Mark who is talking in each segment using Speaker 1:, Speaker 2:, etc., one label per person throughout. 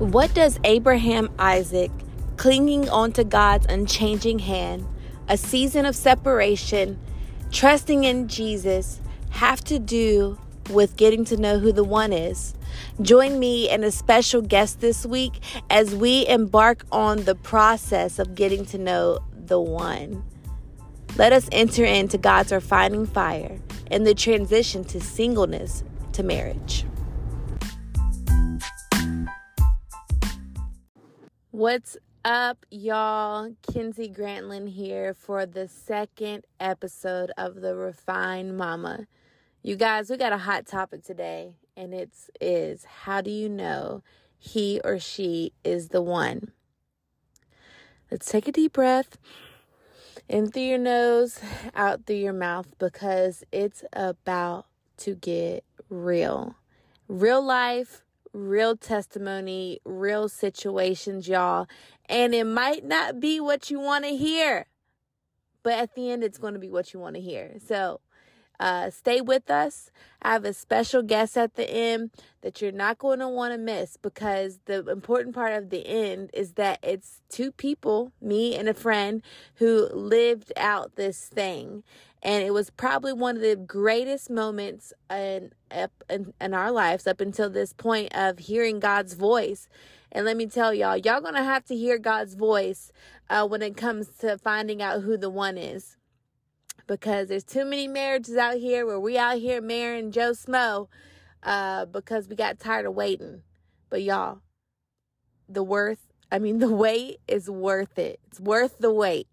Speaker 1: What does Abraham Isaac, clinging onto God's unchanging hand, a season of separation, trusting in Jesus, have to do with getting to know who the one is? Join me and a special guest this week as we embark on the process of getting to know the one. Let us enter into God's refining fire in the transition to singleness to marriage. What's up, y'all? Kinsey Grantland here for the second episode of the Refined Mama. You guys, we got a hot topic today, and it's is how do you know he or she is the one? Let's take a deep breath in through your nose, out through your mouth, because it's about to get real. Real life, real testimony, real situations, y'all. And it might not be what you want to hear, but at the end, it's going to be what you want to hear. So, uh, stay with us. I have a special guest at the end that you're not going to want to miss because the important part of the end is that it's two people, me and a friend, who lived out this thing. And it was probably one of the greatest moments in, in, in our lives up until this point of hearing God's voice. And let me tell y'all, y'all gonna have to hear God's voice uh, when it comes to finding out who the one is because there's too many marriages out here where we out here marrying Joe Smo uh, because we got tired of waiting. But y'all, the worth, I mean, the wait is worth it. It's worth the wait.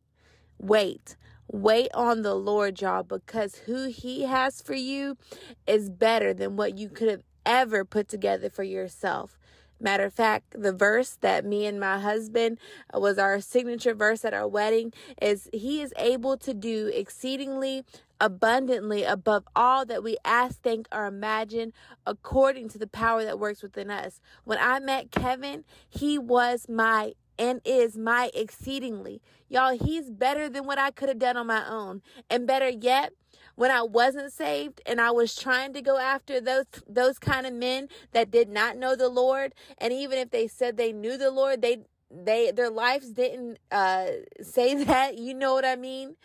Speaker 1: Wait. Wait on the Lord, y'all, because who He has for you is better than what you could have ever put together for yourself. Matter of fact, the verse that me and my husband uh, was our signature verse at our wedding is He is able to do exceedingly abundantly above all that we ask, think, or imagine according to the power that works within us. When I met Kevin, he was my and is my exceedingly. Y'all, he's better than what I could have done on my own. And better yet, when I wasn't saved and I was trying to go after those those kind of men that did not know the Lord, and even if they said they knew the Lord, they they their lives didn't uh say that, you know what I mean?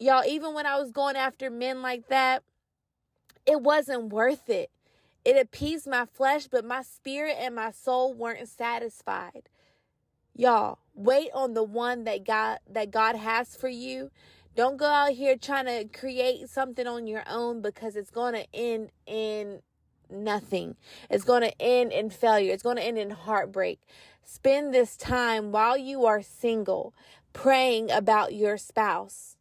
Speaker 1: Y'all, even when I was going after men like that, it wasn't worth it. It appeased my flesh, but my spirit and my soul weren't satisfied. Y'all, wait on the one that God that God has for you don't go out here trying to create something on your own because it's going to end in nothing. It's going to end in failure. It's going to end in heartbreak. Spend this time while you are single praying about your spouse.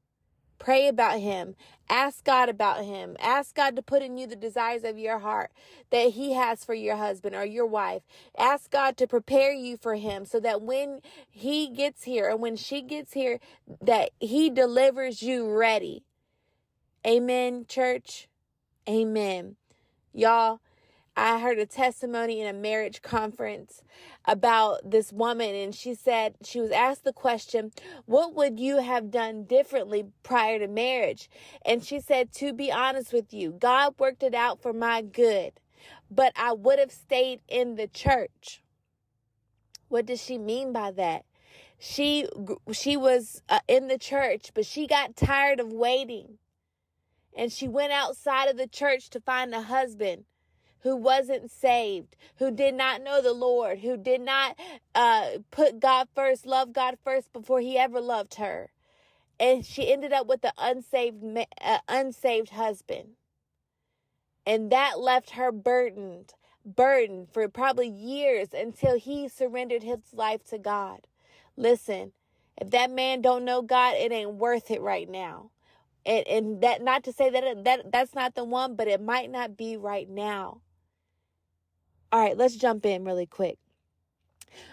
Speaker 1: Pray about him. Ask God about him. Ask God to put in you the desires of your heart that he has for your husband or your wife. Ask God to prepare you for him so that when he gets here and when she gets here that he delivers you ready. Amen, church. Amen. Y'all, I heard a testimony in a marriage conference about this woman, and she said, she was asked the question, What would you have done differently prior to marriage? And she said, To be honest with you, God worked it out for my good, but I would have stayed in the church. What does she mean by that? She she was uh, in the church, but she got tired of waiting. And she went outside of the church to find a husband who wasn't saved, who did not know the Lord, who did not uh, put God first, love God first before he ever loved her. And she ended up with an unsaved, uh, unsaved husband. And that left her burdened, burdened for probably years until he surrendered his life to God. Listen, if that man don't know God, it ain't worth it right now. And, and that not to say that that that's not the one, but it might not be right now. All right, let's jump in really quick.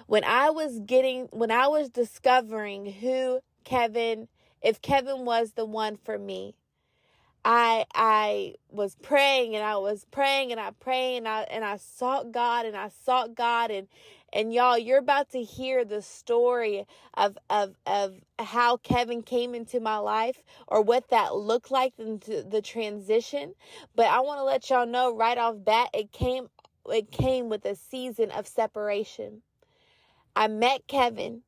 Speaker 1: When I was getting, when I was discovering who Kevin, if Kevin was the one for me, I I was praying and I was praying and I prayed and I and I sought God and I sought God and and y'all you're about to hear the story of of of how Kevin came into my life or what that looked like into the transition but I want to let y'all know right off bat it came it came with a season of separation. I met Kevin,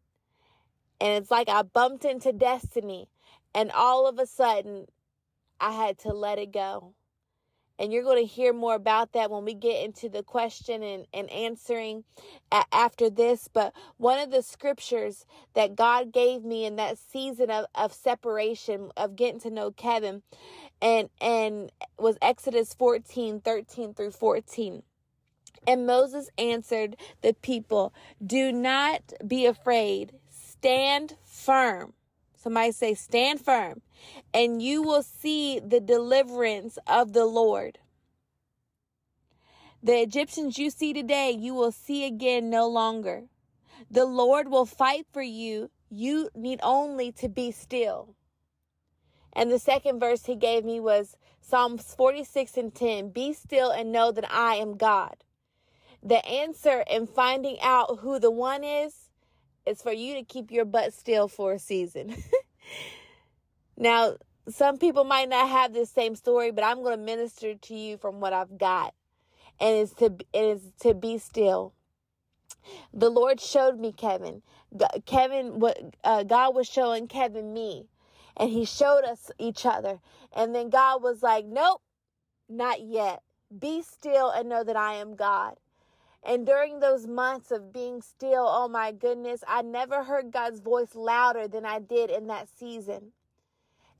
Speaker 1: and it's like I bumped into destiny, and all of a sudden, I had to let it go. And you're going to hear more about that when we get into the question and, and answering a- after this. But one of the scriptures that God gave me in that season of, of separation, of getting to know Kevin, and, and was Exodus 14 13 through 14. And Moses answered the people, Do not be afraid, stand firm. Somebody say, Stand firm, and you will see the deliverance of the Lord. The Egyptians you see today, you will see again no longer. The Lord will fight for you. You need only to be still. And the second verse he gave me was Psalms 46 and 10 Be still and know that I am God. The answer in finding out who the one is is for you to keep your butt still for a season. now, some people might not have this same story, but I'm going to minister to you from what I've got. And it's to it is to be still. The Lord showed me Kevin. Kevin what uh, God was showing Kevin me. And he showed us each other. And then God was like, "Nope, not yet. Be still and know that I am God." And during those months of being still, oh my goodness, I never heard God's voice louder than I did in that season.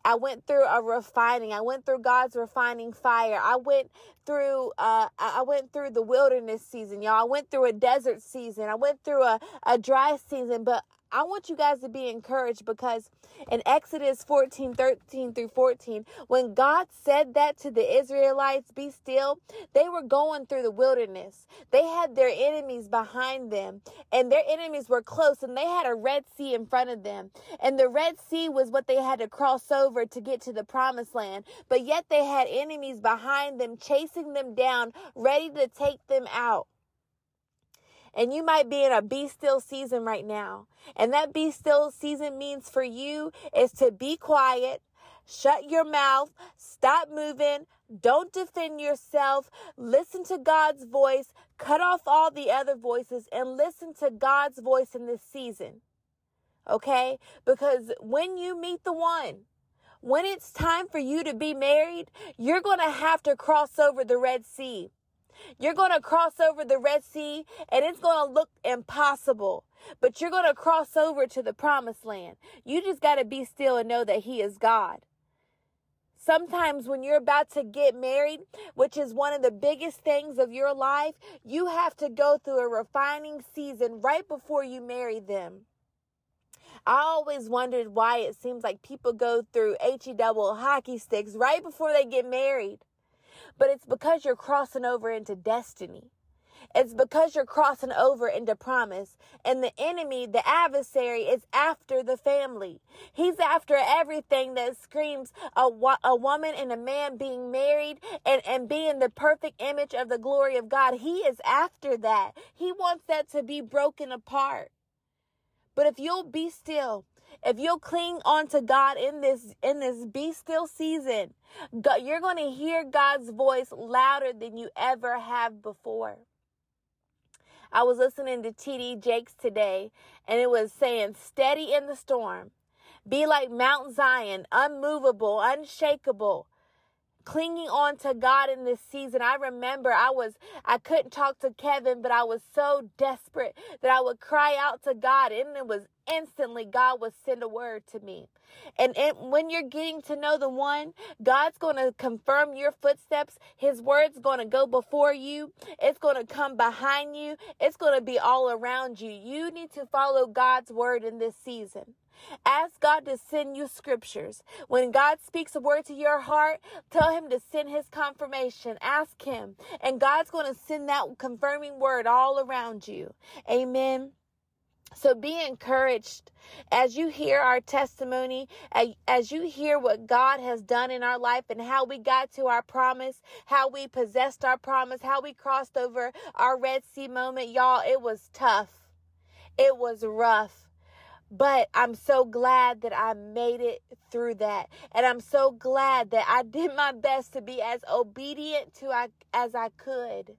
Speaker 1: I went through a refining. I went through God's refining fire. I went through uh I went through the wilderness season, y'all. I went through a desert season. I went through a, a dry season, but I want you guys to be encouraged because in Exodus 14, 13 through 14, when God said that to the Israelites, be still, they were going through the wilderness. They had their enemies behind them, and their enemies were close, and they had a Red Sea in front of them. And the Red Sea was what they had to cross over to get to the promised land. But yet they had enemies behind them, chasing them down, ready to take them out. And you might be in a be still season right now. And that be still season means for you is to be quiet, shut your mouth, stop moving, don't defend yourself, listen to God's voice, cut off all the other voices, and listen to God's voice in this season. Okay? Because when you meet the one, when it's time for you to be married, you're going to have to cross over the Red Sea. You're going to cross over the Red Sea and it's going to look impossible, but you're going to cross over to the promised land. You just got to be still and know that He is God. Sometimes when you're about to get married, which is one of the biggest things of your life, you have to go through a refining season right before you marry them. I always wondered why it seems like people go through HE double hockey sticks right before they get married but it's because you're crossing over into destiny. It's because you're crossing over into promise. And the enemy, the adversary, is after the family. He's after everything that screams a, a woman and a man being married and, and being the perfect image of the glory of God. He is after that. He wants that to be broken apart. But if you'll be still if you'll cling on to God in this in this be still season, God, you're going to hear God's voice louder than you ever have before. I was listening to TD Jakes today, and it was saying, "Steady in the storm, be like Mount Zion, unmovable, unshakable." Clinging on to God in this season. I remember I was, I couldn't talk to Kevin, but I was so desperate that I would cry out to God and it was instantly God would send a word to me. And, and when you're getting to know the one, God's going to confirm your footsteps. His word's going to go before you. It's going to come behind you. It's going to be all around you. You need to follow God's word in this season. Ask God to send you scriptures. When God speaks a word to your heart, tell Him to send His confirmation. Ask Him. And God's going to send that confirming word all around you. Amen. So be encouraged as you hear our testimony, as you hear what God has done in our life and how we got to our promise, how we possessed our promise, how we crossed over our Red Sea moment. Y'all, it was tough. It was rough. But I'm so glad that I made it through that. And I'm so glad that I did my best to be as obedient to I, as I could.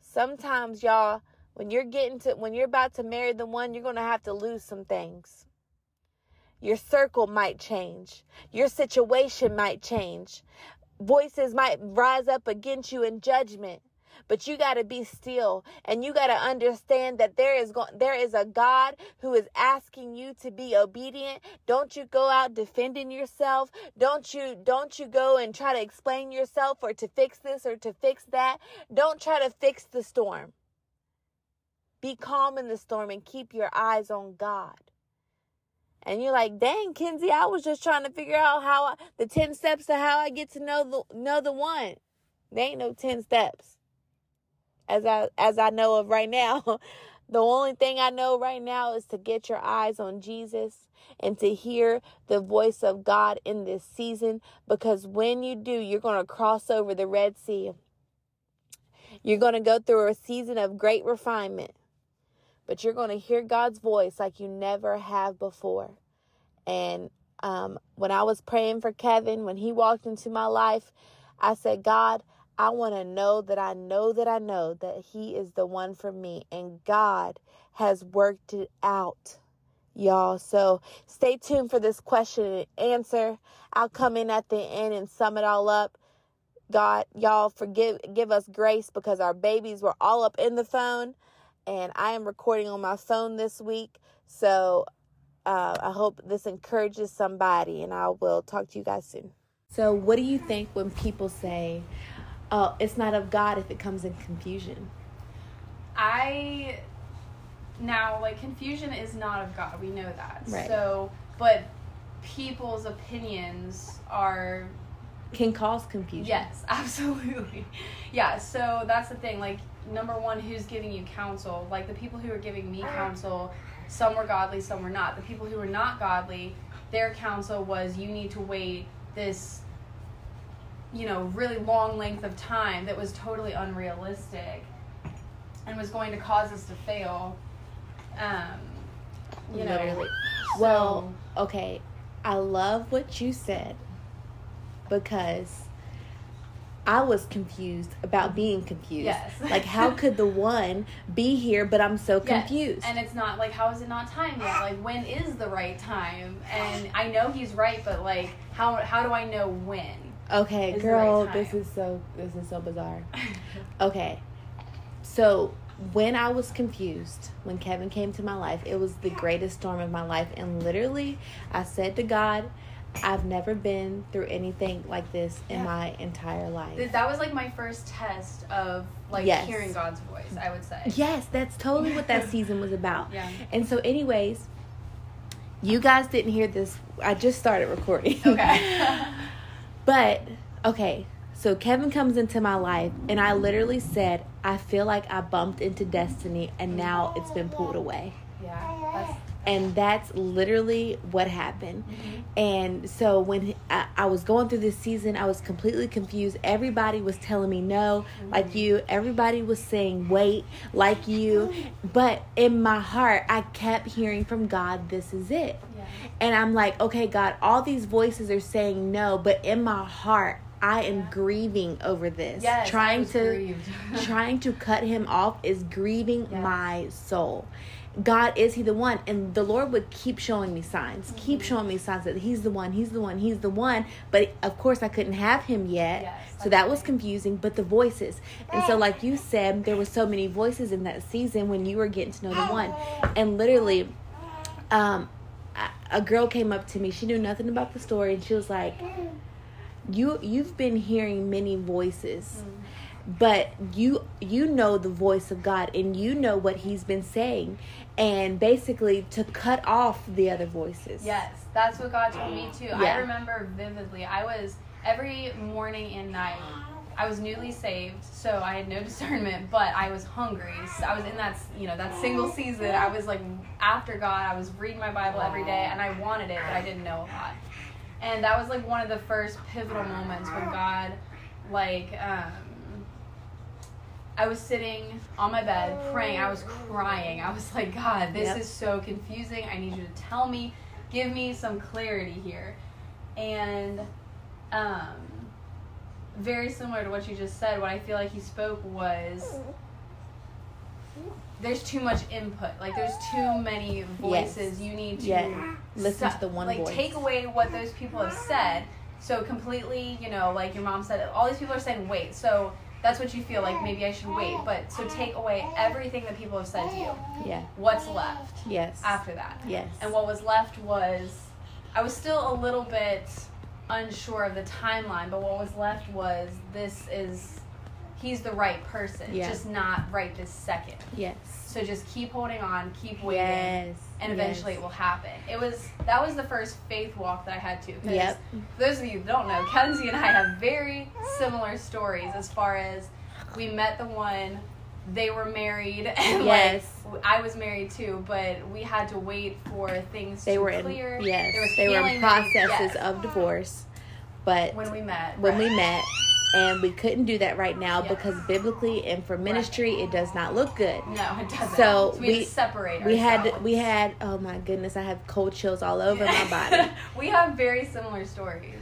Speaker 1: Sometimes, y'all, when you're getting to when you're about to marry the one, you're going to have to lose some things. Your circle might change. Your situation might change. Voices might rise up against you in judgment. But you got to be still and you got to understand that there is there is a God who is asking you to be obedient. Don't you go out defending yourself. Don't you don't you go and try to explain yourself or to fix this or to fix that. Don't try to fix the storm. Be calm in the storm and keep your eyes on God. And you're like, dang, Kenzie, I was just trying to figure out how I, the 10 steps to how I get to know the know the one. There ain't no 10 steps. As I as I know of right now. The only thing I know right now is to get your eyes on Jesus and to hear the voice of God in this season because when you do, you're going to cross over the Red Sea. You're going to go through a season of great refinement but you're going to hear God's voice like you never have before. And um, when I was praying for Kevin, when he walked into my life, I said, God, I want to know that I know that I know that he is the one for me. And God has worked it out, y'all. So stay tuned for this question and answer. I'll come in at the end and sum it all up. God, y'all forgive give us grace because our babies were all up in the phone and I am recording on my phone this week. So uh, I hope this encourages somebody, and I will talk to you guys soon. So, what do you think when people say, "Oh, it's not of God" if it comes in confusion?
Speaker 2: I now like confusion is not of God. We know that.
Speaker 1: Right.
Speaker 2: So, but people's opinions are
Speaker 1: Can cause confusion.
Speaker 2: yes, absolutely. Yeah, so that's the thing. Like number one, who's giving you counsel? Like the people who are giving me counsel, some were godly, some were not. The people who were not godly, their counsel was you need to wait this you know, really long length of time that was totally unrealistic and was going to cause us to fail. Um, you know,
Speaker 1: Literally.
Speaker 2: so-
Speaker 1: Well, okay. I love what you said because I was confused about being confused.
Speaker 2: Yes.
Speaker 1: like, how could the one be here, but I'm so
Speaker 2: Yes,
Speaker 1: confused?
Speaker 2: And it's not like how is it not time yet? Like when is the right time? And I know he's right, but like how how do I know when?
Speaker 1: Okay, girl,
Speaker 2: right
Speaker 1: this is so this is so bizarre. Okay. So, when I was confused, when Kevin came to my life, it was the greatest storm of my life and literally I said to God, I've never been through anything like this in
Speaker 2: Yeah.
Speaker 1: my entire life.
Speaker 2: That was like my first test of like
Speaker 1: Yes.
Speaker 2: hearing God's voice. I would say.
Speaker 1: Yes, that's totally what that season was about.
Speaker 2: Yeah.
Speaker 1: And so anyways, you guys didn't hear this. I just started recording.
Speaker 2: Okay.
Speaker 1: But okay, so Kevin comes into my life, and I literally said, I feel like I bumped into destiny, and now it's been pulled away.
Speaker 2: yeah. That's,
Speaker 1: And that's literally what happened. Mm-hmm. And so when I, I was going through this season, I was completely confused. Everybody was telling me no, like mm-hmm. you. Everybody was saying wait, like you. Mm-hmm. But in my heart, I kept hearing from God, this is it.
Speaker 2: Yeah.
Speaker 1: And I'm like, okay, God, all these voices are saying no, but in my heart, I am grieving over this.
Speaker 2: Yes,
Speaker 1: trying to trying to cut him off is grieving
Speaker 2: Yes.
Speaker 1: my soul. God is he the one? And the Lord would keep showing me signs,
Speaker 2: Mm-hmm.
Speaker 1: keep showing me signs that he's the one, he's the one, he's the one. But of course I couldn't have him yet.
Speaker 2: Yes,
Speaker 1: so that was confusing, but the voices. And so like you said, there were so many voices in that season when you were getting to know the one. And literally um a- girl came up to me. She knew nothing about the story and she was like, "You you've been hearing many voices." But you you know the voice of God and you know what he's been saying and basically to cut off the other voices.
Speaker 2: Yes, that's what God told me too. I remember vividly. I was every morning and night. I was newly saved, so I had no discernment, but I was hungry. So I was in that, you know, that single season. I was like after God. I was reading my Bible every day, and I wanted it, but I didn't know a lot. And that was like one of the first pivotal moments when God, like, um, I was sitting on my bed praying. I was crying. I was like, God, this
Speaker 1: Yep.
Speaker 2: is so confusing. I need you to tell me, give me some clarity here. And um, very similar to what you just said, what I feel like he spoke was there's too much input. Like there's too many voices.
Speaker 1: Yes.
Speaker 2: You need to
Speaker 1: Yeah. Listen
Speaker 2: stu-
Speaker 1: to the one
Speaker 2: like
Speaker 1: voice.
Speaker 2: take away what those people have said. So completely, you know, like your mom said, all these people are saying wait. So that's what you feel like maybe I should wait. But so take away everything that people have said to you.
Speaker 1: Yeah.
Speaker 2: What's left
Speaker 1: Yes.
Speaker 2: after that?
Speaker 1: Yes.
Speaker 2: And what was left was, I was still a little bit unsure of the timeline, but what was left was this is, he's the right person,
Speaker 1: Yeah.
Speaker 2: just not right this second.
Speaker 1: Yes.
Speaker 2: So just keep holding on, keep waiting,
Speaker 1: Yes.
Speaker 2: and eventually it will happen. It was that was the first faith walk that I had to.
Speaker 1: Yep.
Speaker 2: For those of you who don't know, Kenzie and I have very similar stories as far as we met the one, they were married, and
Speaker 1: Yes.
Speaker 2: like I was married too, but we had to wait for things
Speaker 1: They
Speaker 2: to
Speaker 1: were in
Speaker 2: clear.
Speaker 1: yes.
Speaker 2: There was
Speaker 1: They were in processes
Speaker 2: yes.
Speaker 1: of divorce, but
Speaker 2: when we met.
Speaker 1: when we met and we couldn't do that right now
Speaker 2: Yes.
Speaker 1: because biblically and for ministry it does not look good
Speaker 2: No, it doesn't.
Speaker 1: So
Speaker 2: we,
Speaker 1: we-
Speaker 2: separate.
Speaker 1: we had we had oh my goodness i have cold chills all over my body
Speaker 2: we have very similar stories.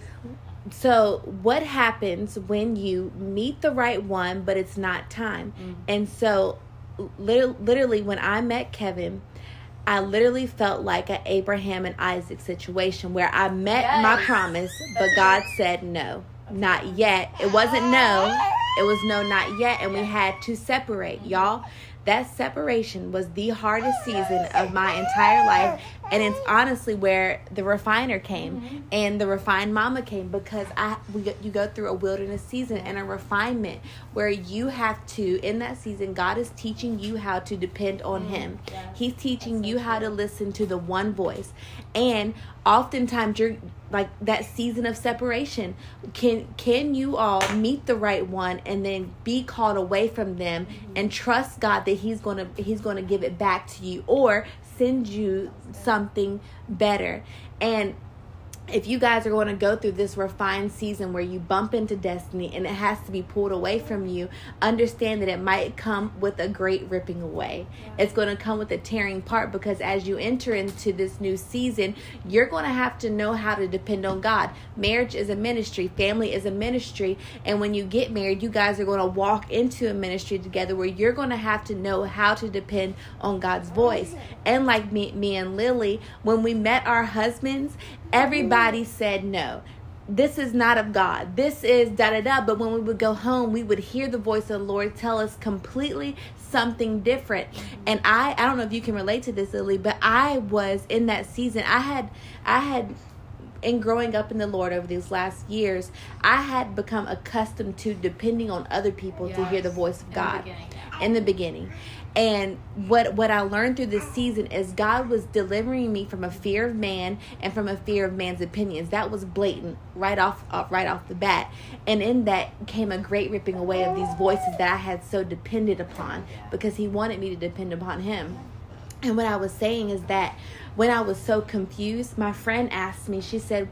Speaker 1: So what happens when you meet the right one but it's not time?
Speaker 2: Mm.
Speaker 1: and so lit- literally when i met kevin I literally felt like an Abraham and Isaac situation where I met my promise, but God said no, not yet. It wasn't no, it was no, not yet, and we had to separate. Y'all, that separation was the hardest season of my entire life, and it's honestly where the refiner came
Speaker 2: Mhm.
Speaker 1: and the refined mama came because I we you go through a wilderness season and a refinement where you have to in that season God is teaching you how to depend on
Speaker 2: Mm,
Speaker 1: Him.
Speaker 2: yes.
Speaker 1: He's teaching
Speaker 2: That's so
Speaker 1: you how to listen to the one voice, and oftentimes you're like that season of separation can can you all meet the right one and then be called away from them
Speaker 2: Mm-hmm.
Speaker 1: and trust God that he's going to he's going to give it back to you or send you something better. And if you guys are going to go through this refined season where you bump into destiny and it has to be pulled away from you, understand that it might come with a great ripping away.
Speaker 2: Yeah.
Speaker 1: It's going to come with a tearing part because as you enter into this new season, you're going to have to know how to depend on God. Marriage is a ministry, family is a ministry, and when you get married, you guys are going to walk into a ministry together where you're going to have to know how to depend on God's voice. Oh, and like me, me and Lily, when we met our husbands, everybody said no. This is not of God. This is da da da. But when we would go home, we would hear the voice of the Lord tell us completely something different. And I, I don't know if you can relate to this, Lily, but I was in that season. I had, I had in growing up in the Lord over these last years, I had become accustomed to depending on other people to hear the voice of
Speaker 2: In the
Speaker 1: God
Speaker 2: beginning, yeah.
Speaker 1: in the beginning. And what what I learned through this season is God was delivering me from a fear of man and from a fear of man's opinions. That was blatant right off uh, right off the bat. And in that came a great ripping away of these voices that I had so depended upon because he wanted me to depend upon him. And what I was saying is that when I was so confused, my friend asked me, she said,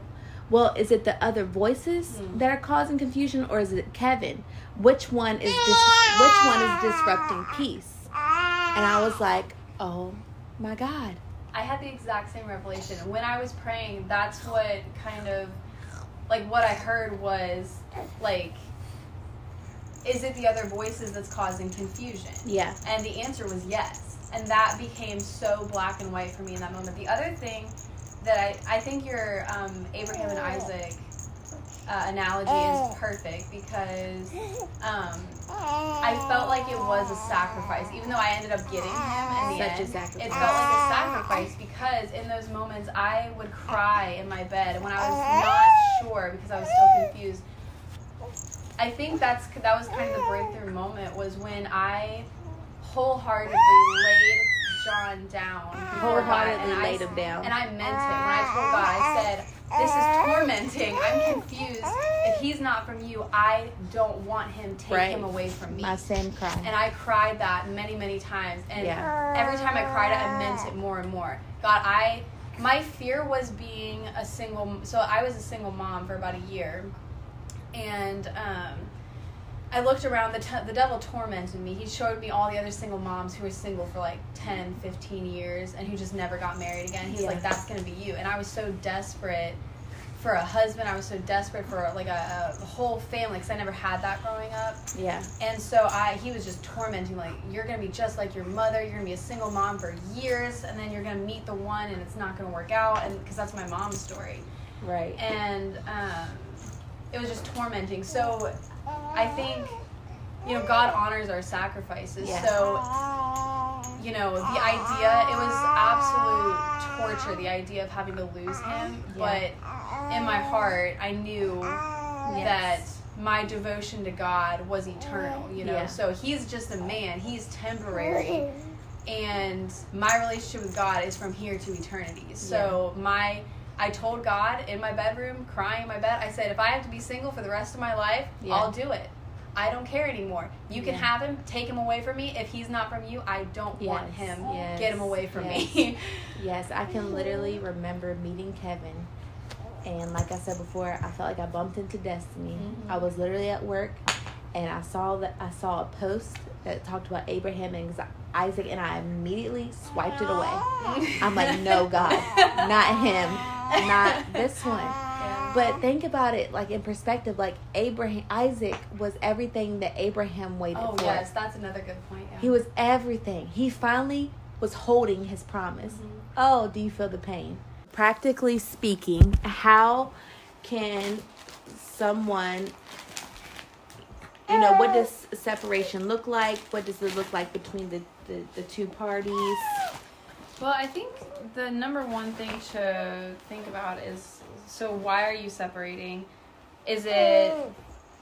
Speaker 1: Well, is it the other voices
Speaker 2: Mm.
Speaker 1: that are causing confusion or is it Kevin? Which one is dis- which one is disrupting peace? And I was like, Oh my God.
Speaker 2: I had the exact same revelation. When I was praying, that's what kind of like what I heard was like is it the other voices that's causing confusion?
Speaker 1: Yeah.
Speaker 2: And the answer was yes. And that became so black and white for me in that moment. The other thing that I, I think your um, Abraham and Isaac uh, analogy is perfect because um, I felt like it was a sacrifice, even though I ended up getting him in the
Speaker 1: Such
Speaker 2: end. It felt like a sacrifice because in those moments I would cry in my bed when I was not sure because I was still confused. I think that's that was kind of the breakthrough moment was when I wholeheartedly laid John down. God,
Speaker 1: Wholeheartedly
Speaker 2: and I
Speaker 1: laid
Speaker 2: s-
Speaker 1: him down.
Speaker 2: And I meant it when I told God, I said, "This is tormenting. I'm confused. If he's not from you, I don't want him. Take
Speaker 1: Right.
Speaker 2: him away from me."
Speaker 1: My same cry.
Speaker 2: And I cried that many, many times. And
Speaker 1: Yeah.
Speaker 2: every time I cried it, I meant it more and more. God, I my fear was being a single. So I was a single mom for about a year, and um, I looked around. The t- the devil tormented me. He showed me all the other single moms who were single for like 10, 15 years, and who just never got married again. He's
Speaker 1: Yeah.
Speaker 2: like, "That's gonna be you." And I was so desperate for a husband. I was so desperate for like a, a whole family because I never had that growing up.
Speaker 1: Yeah.
Speaker 2: And so I, he was just tormenting like, you're gonna be just like your mother. You're gonna be a single mom for years, and then you're gonna meet the one, and it's not gonna work out. And because that's my mom's story,
Speaker 1: Right.
Speaker 2: and um, it was just tormenting. So I think, you know, God honors our sacrifices.
Speaker 1: Yeah.
Speaker 2: So you know, the idea, it was absolute torture, the idea of having to lose him. But in my heart, I knew that my devotion to God was eternal, you know.
Speaker 1: Yeah.
Speaker 2: So he's just a man, he's temporary. And my relationship with God is from here to eternity. So my I told God in my bedroom, crying in my bed, I said, if I have to be single for the rest of my life,
Speaker 1: Yeah.
Speaker 2: I'll do it. I don't care anymore. You can
Speaker 1: Yeah.
Speaker 2: have him, take him away from me. If he's not from you, I don't want him.
Speaker 1: yes,
Speaker 2: Get him away from
Speaker 1: yes.
Speaker 2: me.
Speaker 1: Yes, I can literally remember meeting Kevin, and like I said before, I felt like I bumped into destiny.
Speaker 2: Mhm.
Speaker 1: I was literally at work, and I saw that I saw a post that talked about Abraham and Isaac, and I immediately swiped it away. I'm like, no, God, not him, not this one. But think about it, like in perspective, like Abraham, Isaac was everything that Abraham waited
Speaker 2: Oh
Speaker 1: for.
Speaker 2: yes, that's another good point. Yeah.
Speaker 1: He was everything. He finally was holding his promise.
Speaker 2: Mhm.
Speaker 1: Oh, do you feel the pain? Practically speaking, how can someone, you know, what does separation look like? What does it look like between the, the, the two parties?
Speaker 2: Well, I think the number one thing to think about is so why are you separating? Is it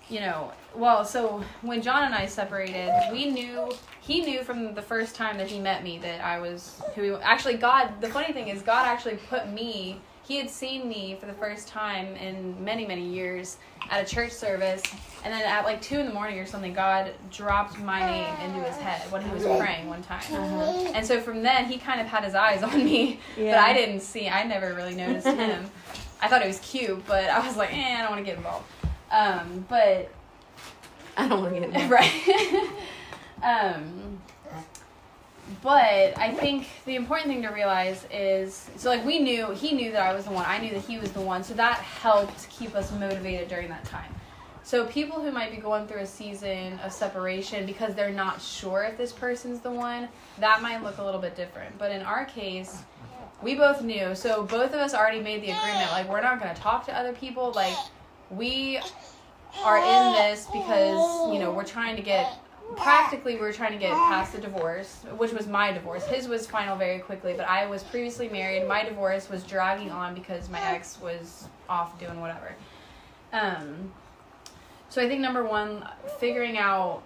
Speaker 2: you know, well, so when John and I separated, we knew he knew from the first time that he met me that I was who actually God. The funny thing is, God actually put me. He had seen me for the first time in many many years at a church service, and then at like two in the morning or something, God dropped my name into his head when he was praying one time.
Speaker 1: Uh-huh.
Speaker 2: And so from then, he kind of had his eyes on me, but I didn't see. I never really noticed him. I thought it was cute, but I was like, eh, I don't want to get involved. Um, but
Speaker 1: I don't want to get involved.
Speaker 2: right. um, but I think the important thing to realize is so like we knew he knew that I was the one. I knew that he was the one. So that helped keep us motivated during that time. So people who might be going through a season of separation because they're not sure if this person's the one, that might look a little bit different. But in our case, we both knew. So both of us already made the agreement like we're not going to talk to other people. Like we are in this because, you know, we're trying to get practically we were trying to get past the divorce, which was my divorce. His was final very quickly, but I was previously married. My divorce was dragging on because my ex was off doing whatever. Um, so I think number one, figuring out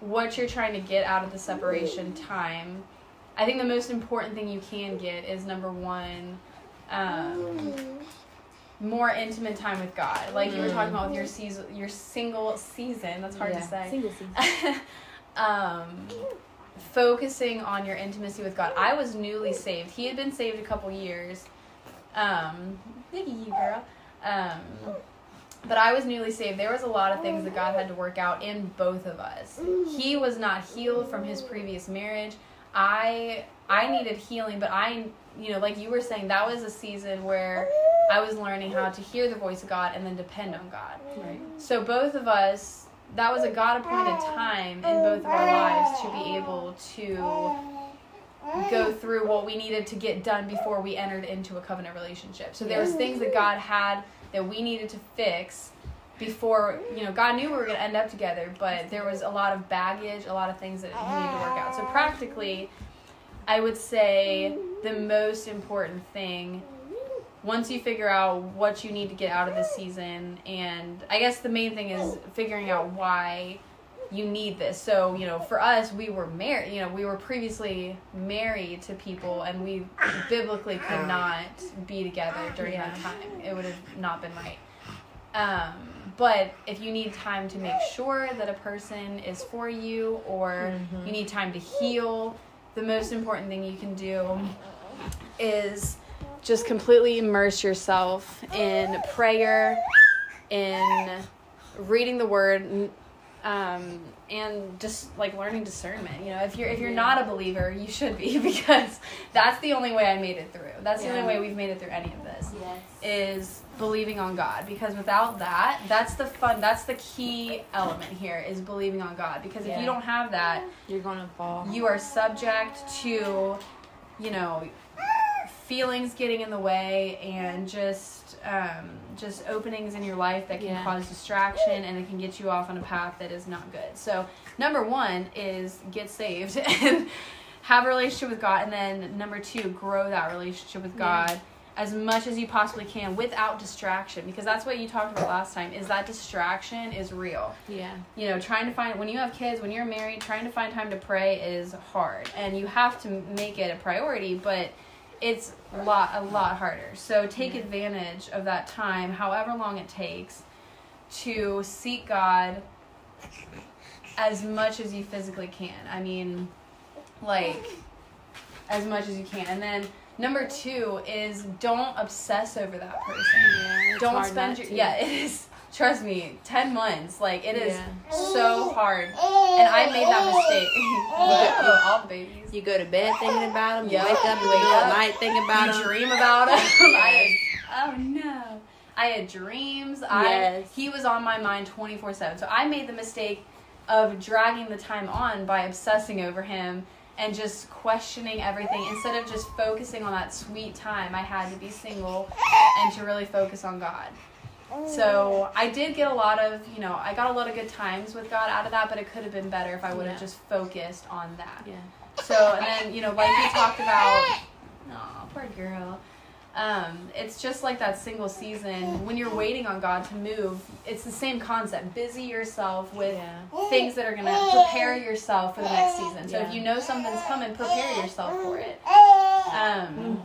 Speaker 2: what you're trying to get out of the separation time. I think the most important thing you can get is number one, um, more intimate time with God. Like you were talking about with your season, your single season. That's hard
Speaker 1: Yeah.
Speaker 2: to say
Speaker 1: Single season.
Speaker 2: um, focusing on your intimacy with God. I was newly saved. He had been saved a couple years. Um, at you, girl. Um, but I was newly saved. There was a lot of things that God had to work out in both of us. He was not healed from his previous marriage. I I needed healing, but I you know, like you were saying, that was a season where I was learning how to hear the voice of God and then depend on God.
Speaker 1: Right.
Speaker 2: So both of us, that was a God appointed time in both of our lives to be able to go through what we needed to get done before we entered into a covenant relationship. So there was things that God had that we needed to fix before, you know, God knew we were going to end up together, but there was a lot of baggage, a lot of things that he needed to work out. So practically, I would say the most important thing once you figure out what you need to get out of this season and i guess the main thing is figuring out why you need this. So you know for us we were married you know we were previously married to people and we biblically could not be together during that time. It would have not been right. Um, but if you need time to make sure that a person is for you or
Speaker 1: Mhm.
Speaker 2: you need time to heal the most important thing you can do is just completely immerse yourself in prayer, in reading the word, um, and just like learning discernment. You know, if you're if you're not a believer, you should be because that's the only way I made it through. That's the
Speaker 1: Yeah.
Speaker 2: only way we've made it through any of this
Speaker 1: Yes.
Speaker 2: is believing on God because without that, that's the fun, that's the key element here is believing on God because if you don't have that,
Speaker 1: You're gonna fall.
Speaker 2: you are subject to, you know, feelings getting in the way and just um, just openings in your life that can
Speaker 1: Yeah.
Speaker 2: cause distraction and it can get you off on a path that is not good. So number one is get saved and have a relationship with God, and then number two, grow that relationship with
Speaker 1: Yeah.
Speaker 2: As much as you possibly can without distraction, because that's what you talked about last time. Is that distraction is real
Speaker 1: yeah.
Speaker 2: you know trying to find when you have kids when you're married trying to find time to pray is hard and you have to make it a priority but it's a lot a lot harder so take
Speaker 1: Yeah.
Speaker 2: advantage of that time however long it takes to seek god as much as you physically can i mean like as much as you can and then number two is don't obsess over that person
Speaker 1: Yeah.
Speaker 2: don't spend your
Speaker 1: to.
Speaker 2: yeah it is trust me 10 months like it is
Speaker 1: Yeah.
Speaker 2: so hard and i made that mistake oh, all the babies
Speaker 1: You go to bed thinking about them.
Speaker 2: Yeah.
Speaker 1: You wake up in the
Speaker 2: Wake
Speaker 1: middle of the
Speaker 2: up.
Speaker 1: night thinking about
Speaker 2: you
Speaker 1: them.
Speaker 2: dream about him
Speaker 1: Yes.
Speaker 2: I, oh no i had dreams i he was on my mind 24 7 so i made the mistake of dragging the time on by obsessing over him and just questioning everything instead of just focusing on that sweet time I had to be single and to really focus on God. So I did get a lot of, you know, I got a lot of good times with God out of that, but it could have been better if I would have
Speaker 1: Yeah.
Speaker 2: just focused on that.
Speaker 1: Yeah.
Speaker 2: So and then, you know, like we talked about, oh, poor girl. Um, it's just like that single season. When you're waiting on God to move, it's the same concept. Busy yourself with
Speaker 1: Yeah.
Speaker 2: things that are gonna prepare yourself for the next season. So
Speaker 1: Yeah.
Speaker 2: if you know something's coming, prepare yourself for it. Um,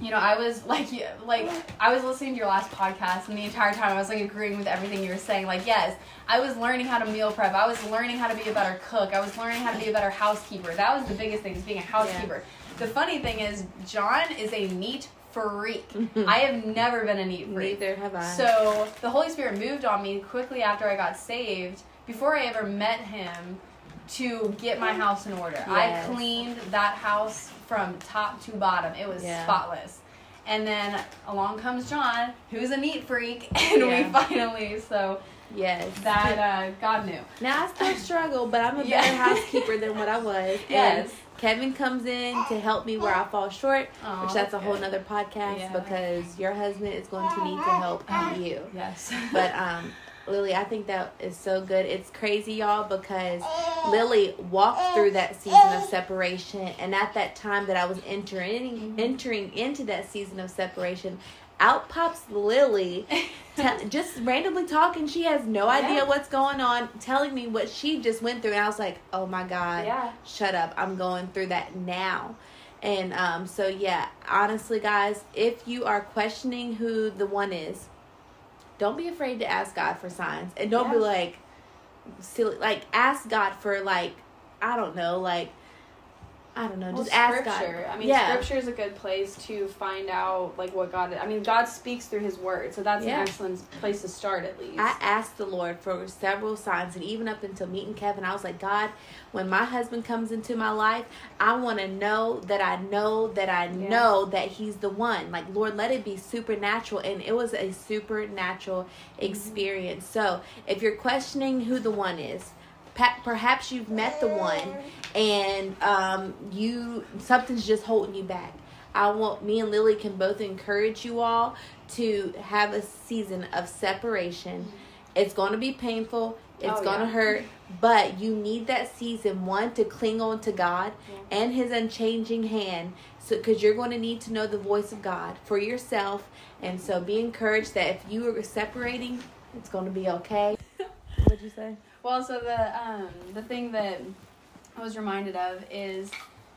Speaker 2: you know, I was like, like I was listening to your last podcast, and the entire time I was like agreeing with everything you were saying. Like, yes, I was learning how to meal prep. I was learning how to be a better cook. I was learning how to be a better housekeeper. That was the biggest thing, is being a housekeeper. The funny thing is, John is a neat freak. I have never been a neat freak.
Speaker 1: Neither have I.
Speaker 2: So the Holy Spirit moved on me quickly after I got saved, before I ever met him, to get my house in order.
Speaker 1: Yes.
Speaker 2: I cleaned that house from top to bottom. It was
Speaker 1: Yeah.
Speaker 2: spotless. And then along comes John, who's a neat freak, and we finally so
Speaker 1: yes.
Speaker 2: that uh, God knew.
Speaker 1: Now I still struggle, but I'm a
Speaker 2: Yeah.
Speaker 1: better housekeeper than what I was.
Speaker 2: Yes.
Speaker 1: And Kevin comes in to help me where I fall short,
Speaker 2: Aw,
Speaker 1: which that's a whole
Speaker 2: good.
Speaker 1: nother podcast
Speaker 2: Yeah.
Speaker 1: because your husband is going to need to help you.
Speaker 2: Yes.
Speaker 1: But um, Lily, I think that is so good. It's crazy, y'all, because Lily walked through that season of separation, and at that time that I was entering entering into that season of separation, out pops Lily, te- just randomly talking. She has no idea
Speaker 2: Yeah.
Speaker 1: what's going on, telling me what she just went through, and I was like, "Oh my god,
Speaker 2: yeah.
Speaker 1: shut up! I'm going through that now." And um, so yeah, honestly, guys, if you are questioning who the one is, don't be afraid to ask God for signs, and don't be like silly. Like ask God for like I don't know, like I don't know,
Speaker 2: Well,
Speaker 1: just ask
Speaker 2: scripture.
Speaker 1: God.
Speaker 2: I mean,
Speaker 1: yeah,
Speaker 2: scripture is a good place to find out like what God. I mean, God speaks through His Word, so that's
Speaker 1: Yeah.
Speaker 2: an excellent place to start at least.
Speaker 1: I asked the Lord for several signs, and even up until meeting Kevin, I was like, God, when my husband comes into my life, I want to know that I know that I
Speaker 2: Yeah.
Speaker 1: know that he's the one. Like, Lord, let it be supernatural. And it was a supernatural
Speaker 2: Mm-hmm.
Speaker 1: experience. So, if you're questioning who the one is, perhaps you've met the one and um, you something's just holding you back. I want me and Lily can both encourage you all to have a season of separation. It's going to be painful. It's
Speaker 2: Oh,
Speaker 1: going to
Speaker 2: yeah.
Speaker 1: hurt, but you need that season one to cling on to God
Speaker 2: Yeah.
Speaker 1: and His unchanging hand, so because you're going to need to know the voice of God for yourself, and so be encouraged that if you are separating, it's going to be okay. What'd you say?
Speaker 2: Well, so the um the thing that I was reminded of is,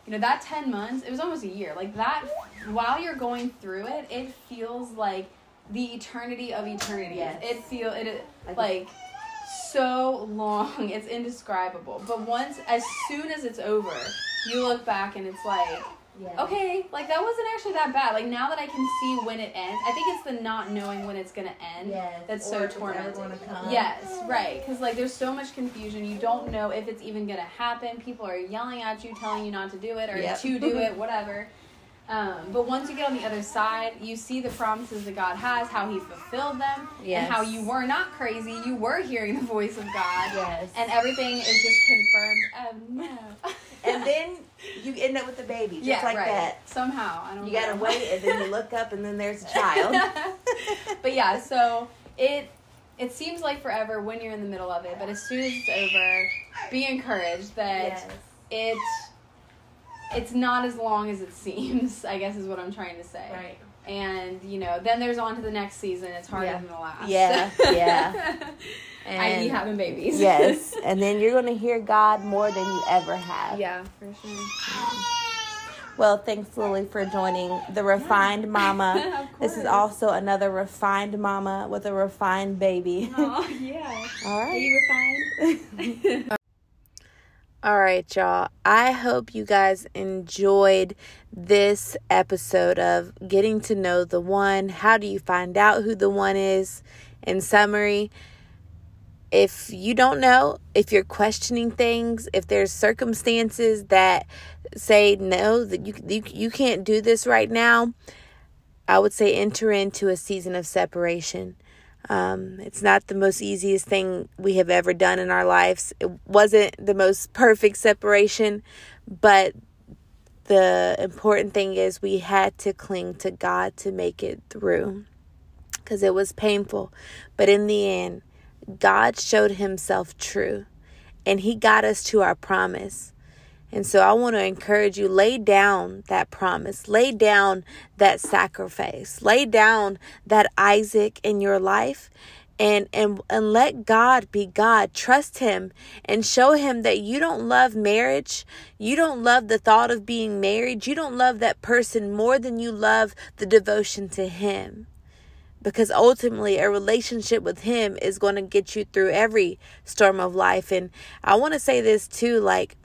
Speaker 2: you know, that ten months. It was almost a year. Like that, while you're going through it, it feels like the eternity of eternity.
Speaker 1: Yes.
Speaker 2: It feels, it it-
Speaker 1: Like-
Speaker 2: like so long. It's indescribable. But once, as soon as it's over, you look back and it's like,
Speaker 1: Yeah.
Speaker 2: okay, like that wasn't actually that bad. Like now that I can see when it ends, I think it's the not knowing when it's gonna end.
Speaker 1: Yes.
Speaker 2: That's
Speaker 1: Or
Speaker 2: so
Speaker 1: if it's ever
Speaker 2: tormenting. Yes, right. Because like there's so much confusion. You don't know if it's even gonna happen. People are yelling at you, telling you not to do it or
Speaker 1: Yep.
Speaker 2: to do it, whatever. Um, but once you get on the other side, you see the promises that God has, how He fulfilled them,
Speaker 1: Yes.
Speaker 2: and how you were not crazy. You were hearing the voice of God.
Speaker 1: Yes.
Speaker 2: And everything is just confirmed. Um, no.
Speaker 3: And then you end up with a baby, just
Speaker 2: yeah,
Speaker 3: like
Speaker 2: right.
Speaker 3: that.
Speaker 2: Somehow, I don't
Speaker 3: You gotta wait, and then you look up, and then there's a child.
Speaker 2: but yeah, so it it seems like forever when you're in the middle of it, but as soon as it's over, be encouraged that it it's not as long as it seems. I guess is what I'm trying to say.
Speaker 3: Right.
Speaker 2: And you know, then there's on to the next season. It's harder
Speaker 3: Yeah.
Speaker 2: than the last.
Speaker 3: Yeah, yeah.
Speaker 2: I.e. having babies.
Speaker 3: yes, and then you're gonna hear God more than you ever have.
Speaker 2: yeah, for sure.
Speaker 3: Well, thanks, Lily, for joining the Refined Mama. This is also another refined mama with a refined baby.
Speaker 2: Oh yeah.
Speaker 3: All right.
Speaker 2: Are you refined?
Speaker 1: All right, y'all. I hope you guys enjoyed this episode of getting to know the one. How do you find out who the one is? In summary, if you don't know, if you're questioning things, if there's circumstances that say no, that you you, you can't do this right now, I would say enter into a season of separation. Um, it's not the most easiest thing we have ever done in our lives. It wasn't the most perfect separation, but the important thing is we had to cling to God to make it through because it was painful. But in the end, God showed himself true and he got us to our promise. And so I want to encourage you lay down that promise, lay down that sacrifice, lay down that Isaac in your life and and and let God be God. Trust him and show him that you don't love marriage. You don't love the thought of being married. You don't love that person more than you love the devotion to him because ultimately a relationship with him is going to get you through every storm of life and i want to say this too like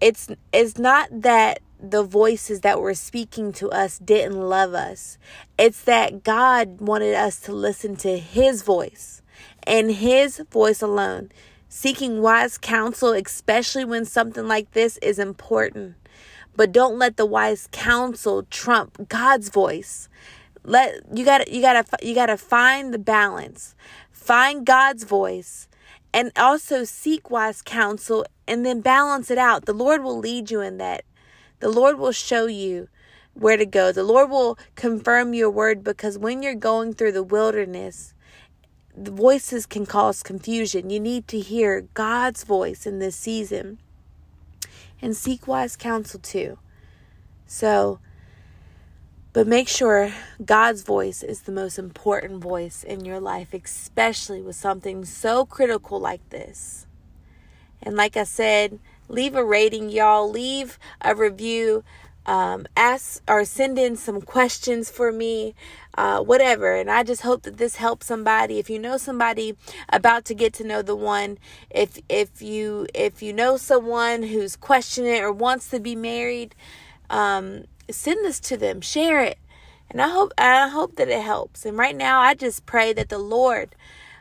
Speaker 1: it's it's not that the voices that were speaking to us didn't love us. It's that god wanted us to listen to his voice and his voice alone. Seeking wise counsel especially when something like this is important. But don't let the wise counsel trump god's voice. Let you got you got to you got to find the balance. Find god's voice and also seek wise counsel and then balance it out. The lord will lead you in that. The lord will show you where to go. The lord will confirm your word because when you're going through the wilderness the voices can cause confusion. You need to hear god's voice in this season. And seek wise counsel too. So but make sure God's voice is the most important voice in your life, especially with something so critical like this. And like I said, leave a rating, y'all. Leave a review. Um, ask or send in some questions for me, uh, whatever. And I just hope that this helps somebody. If you know somebody about to get to know the one, if if you if you know someone who's questioning or wants to be married, um, send this to them, share it, and I hope I hope that it helps. And right now, I just pray that the Lord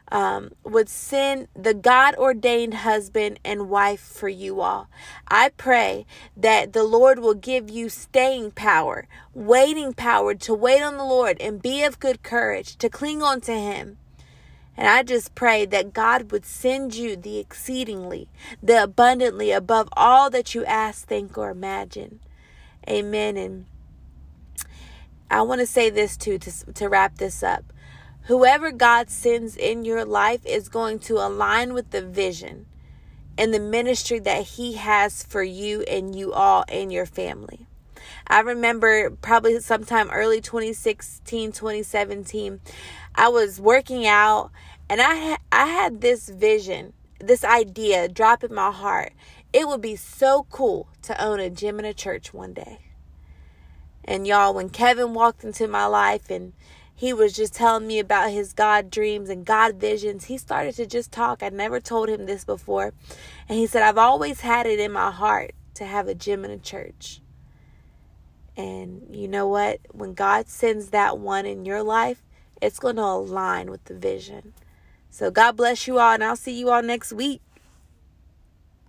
Speaker 1: um, would send the God ordained husband and wife for you all. I pray that the Lord will give you staying power, waiting power to wait on the Lord and be of good courage, to cling on to Him. And I just pray that God would send you the exceedingly, the abundantly above all that you ask, think, or imagine. Amen. And I want to say this too to, to wrap this up. Whoever God sends in your life is going to align with the vision and the ministry that He has for you and you all and your family. I remember probably sometime early 2016, 2017, I was working out and I ha- I had this vision, this idea drop in my heart. It would be so cool to own a gym and a church one day. And y'all, when Kevin walked into my life and he was just telling me about his God dreams and God visions, he started to just talk. I'd never told him this before. And he said, I've always had it in my heart to have a gym and a church. And you know what? When God sends that one in your life, it's going to align with the vision. So God bless you all, and I'll see you all next week.